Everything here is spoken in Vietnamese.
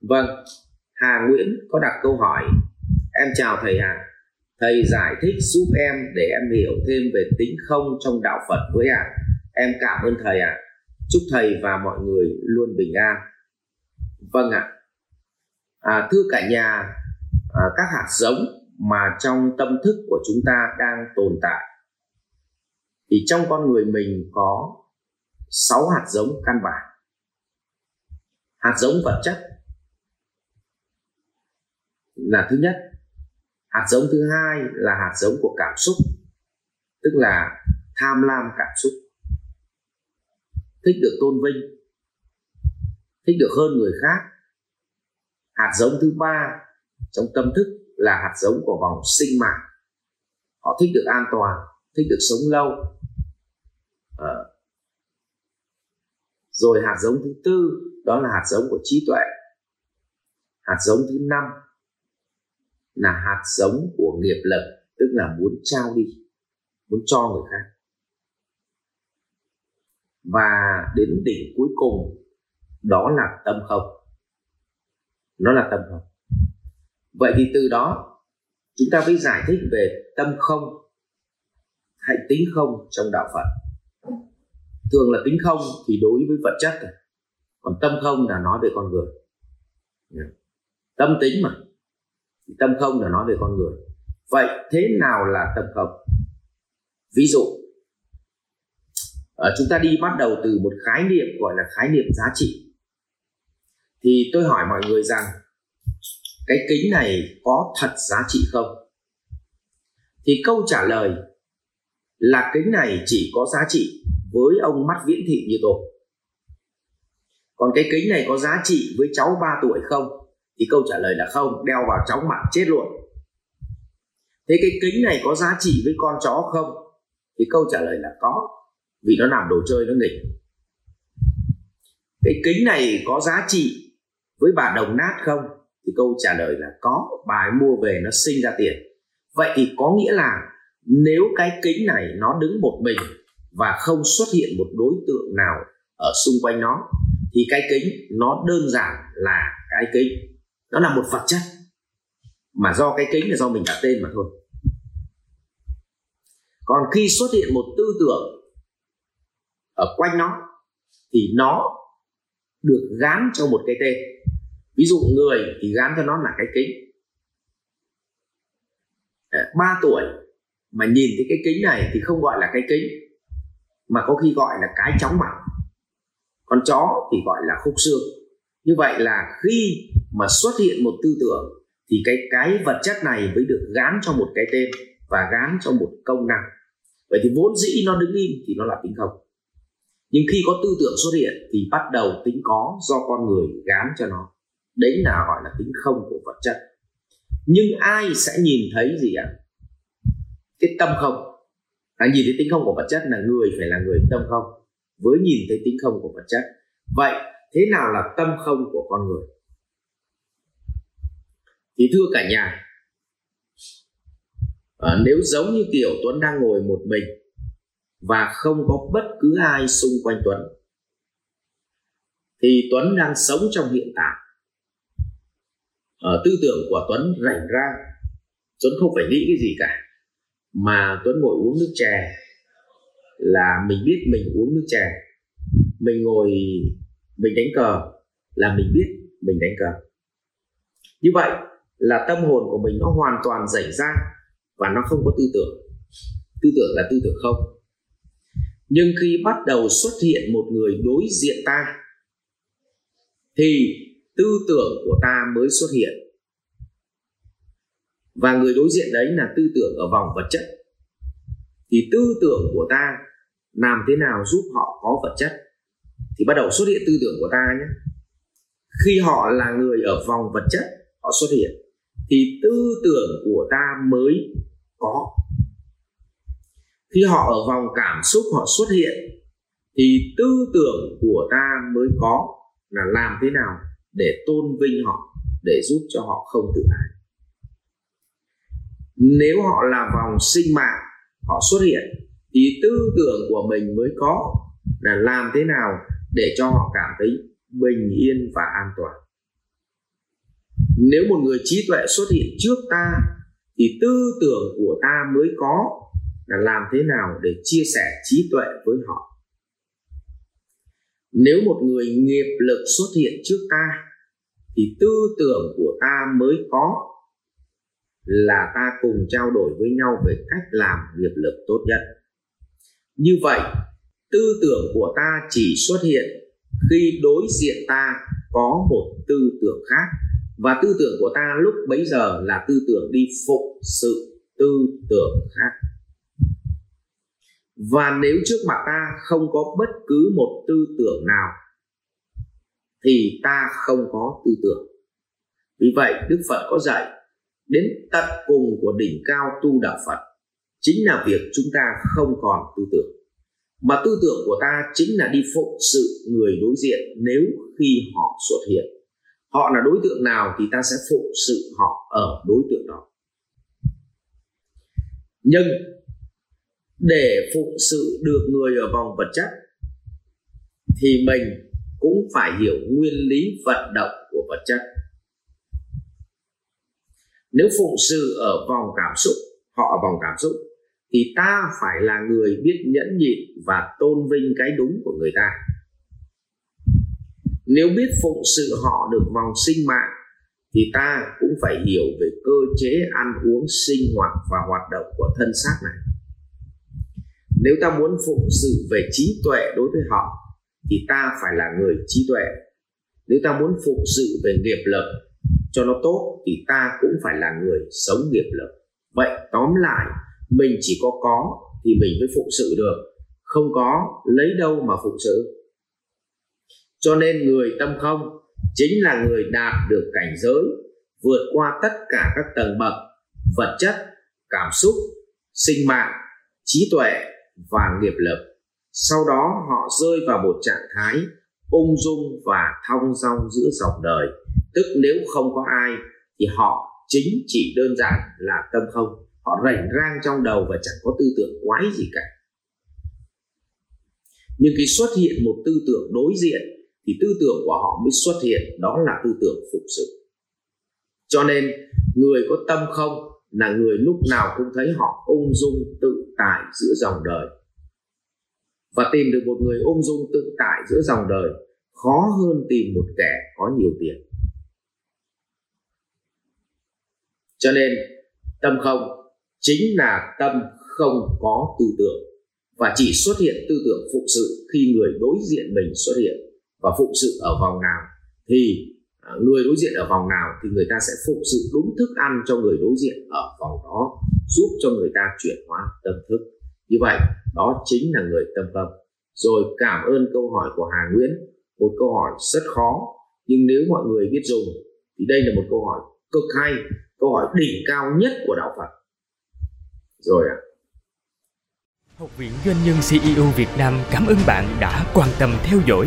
vâng hà nguyễn có đặt câu hỏi em chào thầy hà thầy giải thích giúp em để em hiểu thêm về tính không trong đạo phật với ạ à. em cảm ơn thầy ạ à. chúc thầy và mọi người luôn bình an vâng ạ à. à, thưa cả nhà à, các hạt giống mà trong tâm thức của chúng ta đang tồn tại thì trong con người mình có sáu hạt giống căn bản hạt giống vật chất là thứ nhất. Hạt giống thứ hai là hạt giống của cảm xúc, tức là tham lam cảm xúc. Thích được tôn vinh, thích được hơn người khác. Hạt giống thứ ba trong tâm thức là hạt giống của vòng sinh mạng. Họ thích được an toàn, thích được sống lâu. À. rồi hạt giống thứ tư, đó là hạt giống của trí tuệ. Hạt giống thứ năm là hạt giống của nghiệp lực, tức là muốn trao đi, muốn cho người khác. Và đến đỉnh cuối cùng, đó là tâm không. Nó là tâm không. Vậy thì từ đó, chúng ta mới giải thích về tâm không hay tính không trong đạo phật. Thường là tính không thì đối với vật chất còn tâm không là nói về con người. Tâm tính mà tâm không là nói về con người. Vậy thế nào là tâm không? Ví dụ ở chúng ta đi bắt đầu từ một khái niệm gọi là khái niệm giá trị. Thì tôi hỏi mọi người rằng, cái kính này có thật giá trị không? Thì câu trả lời là kính này chỉ có giá trị với ông mắt viễn thị như tôi. Còn cái kính này có giá trị với cháu 3 tuổi không? Thì câu trả lời là không, đeo vào chóng mặt chết luôn. Thế cái kính này có giá trị với con chó không? Thì câu trả lời là có, vì nó làm đồ chơi nó nghịch. Cái kính này có giá trị với bà đồng nát không? Thì câu trả lời là có, bà ấy mua về nó sinh ra tiền. Vậy thì có nghĩa là nếu cái kính này nó đứng một mình và không xuất hiện một đối tượng nào ở xung quanh nó, thì cái kính nó đơn giản là cái kính nó là một vật chất. Mà do cái kính là do mình đặt tên mà thôi. Còn khi xuất hiện một tư tưởng ở quanh nó, thì nó được gán cho một cái tên. Ví dụ người thì gán cho nó là cái kính. Ờ, ba tuổi mà nhìn thấy cái kính này thì không gọi là cái kính, mà có khi gọi là cái chóng mặt. Con chó thì gọi là khúc xương. Như vậy là khi mà xuất hiện một tư tưởng thì cái cái vật chất này mới được gán cho một cái tên và gán cho một công năng. Vậy thì vốn dĩ nó đứng im thì nó là tính không. Nhưng khi có tư tưởng xuất hiện thì bắt đầu tính có do con người gán cho nó. Đấy là gọi là tính không của vật chất. Nhưng ai sẽ nhìn thấy gì ạ? Cái tâm không. À, nhìn thấy tính không của vật chất là người phải là người tâm không với nhìn thấy tính không của vật chất. Vậy thế nào là tâm không của con người? Thì thưa cả nhà à, nếu giống như tiểu tuấn đang ngồi một mình và không có bất cứ ai xung quanh tuấn thì tuấn đang sống trong hiện tại. Ở tư tưởng của tuấn rảnh rang tuấn không phải nghĩ cái gì cả. Mà tuấn ngồi uống nước chè là mình biết mình uống nước chè. Mình ngồi mình đánh cờ là mình biết mình đánh cờ. Như vậy là tâm hồn của mình nó hoàn toàn rảnh ra và nó không có tư tưởng. Tư tưởng là tư tưởng không. Nhưng khi bắt đầu xuất hiện một người đối diện ta, thì tư tưởng của ta mới xuất hiện. Và người đối diện đấy là tư tưởng ở vòng vật chất. Thì tư tưởng của ta làm thế nào giúp họ có vật chất? Thì bắt đầu xuất hiện tư tưởng của ta nhé. Khi họ là người ở vòng vật chất, họ xuất hiện thì tư tưởng của ta mới có. Khi họ ở vòng cảm xúc họ xuất hiện, thì tư tưởng của ta mới có là làm thế nào để tôn vinh họ, để giúp cho họ không tự ái. Nếu họ là vòng sinh mạng, họ xuất hiện, thì tư tưởng của mình mới có là làm thế nào để cho họ cảm thấy bình yên và an toàn nếu một người trí tuệ xuất hiện trước ta, thì tư tưởng của ta mới có là làm thế nào để chia sẻ trí tuệ với họ. Nếu một người nghiệp lực xuất hiện trước ta, thì tư tưởng của ta mới có là ta cùng trao đổi với nhau về cách làm nghiệp lực tốt nhất. Như vậy, tư tưởng của ta chỉ xuất hiện khi đối diện ta có một tư tưởng khác và tư tưởng của ta lúc bấy giờ là tư tưởng đi phụng sự tư tưởng khác. Và nếu trước mặt ta không có bất cứ một tư tưởng nào, thì ta không có tư tưởng. Vì vậy, đức phật có dạy, đến tận cùng của đỉnh cao tu đạo phật chính là việc chúng ta không còn tư tưởng. Mà tư tưởng của ta chính là đi phụng sự người đối diện nếu khi họ xuất hiện họ là đối tượng nào thì ta sẽ phụng sự họ ở đối tượng đó. Nhưng để phụng sự được người ở vòng vật chất thì mình cũng phải hiểu nguyên lý vận động của vật chất. Nếu phụng sự ở vòng cảm xúc, họ ở vòng cảm xúc, thì ta phải là người biết nhẫn nhịn và tôn vinh cái đúng của người ta nếu biết phụng sự họ được vòng sinh mạng, thì ta cũng phải hiểu về cơ chế ăn uống, sinh hoạt và hoạt động của thân xác này. Nếu ta muốn phụng sự về trí tuệ đối với họ, thì ta phải là người trí tuệ. Nếu ta muốn phụng sự về nghiệp lực cho nó tốt, thì ta cũng phải là người sống nghiệp lực. Vậy tóm lại, mình chỉ có có thì mình mới phụng sự được. Không có, lấy đâu mà phụng sự? Cho nên người tâm không chính là người đạt được cảnh giới, vượt qua tất cả các tầng bậc, vật chất, cảm xúc, sinh mạng, trí tuệ và nghiệp lực. Sau đó họ rơi vào một trạng thái ung dung và thong dong giữa dòng đời. Tức nếu không có ai thì họ chính chỉ đơn giản là tâm không. Họ rảnh rang trong đầu và chẳng có tư tưởng quái gì cả. Nhưng khi xuất hiện một tư tưởng đối diện thì tư tưởng của họ mới xuất hiện, đó là tư tưởng phục sự. Cho nên, người có tâm không là người lúc nào cũng thấy họ ung dung tự tại giữa dòng đời. Và tìm được một người ung dung tự tại giữa dòng đời, khó hơn tìm một kẻ có nhiều tiền. Cho nên, tâm không chính là tâm không có tư tưởng. Và chỉ xuất hiện tư tưởng phụ sự khi người đối diện mình xuất hiện và phụng sự ở vòng nào thì à, người đối diện ở vòng nào thì người ta sẽ phụng sự đúng thức ăn cho người đối diện ở vòng đó, giúp cho người ta chuyển hóa tâm thức như vậy, đó chính là người tâm tâm rồi cảm ơn câu hỏi của Hà Nguyễn, một câu hỏi rất khó, nhưng nếu mọi người biết dùng thì đây là một câu hỏi cực hay, câu hỏi đỉnh cao nhất của đạo Phật rồi ạ à. Học viện Doanh nhân CEO Việt Nam cảm ơn bạn đã quan tâm theo dõi.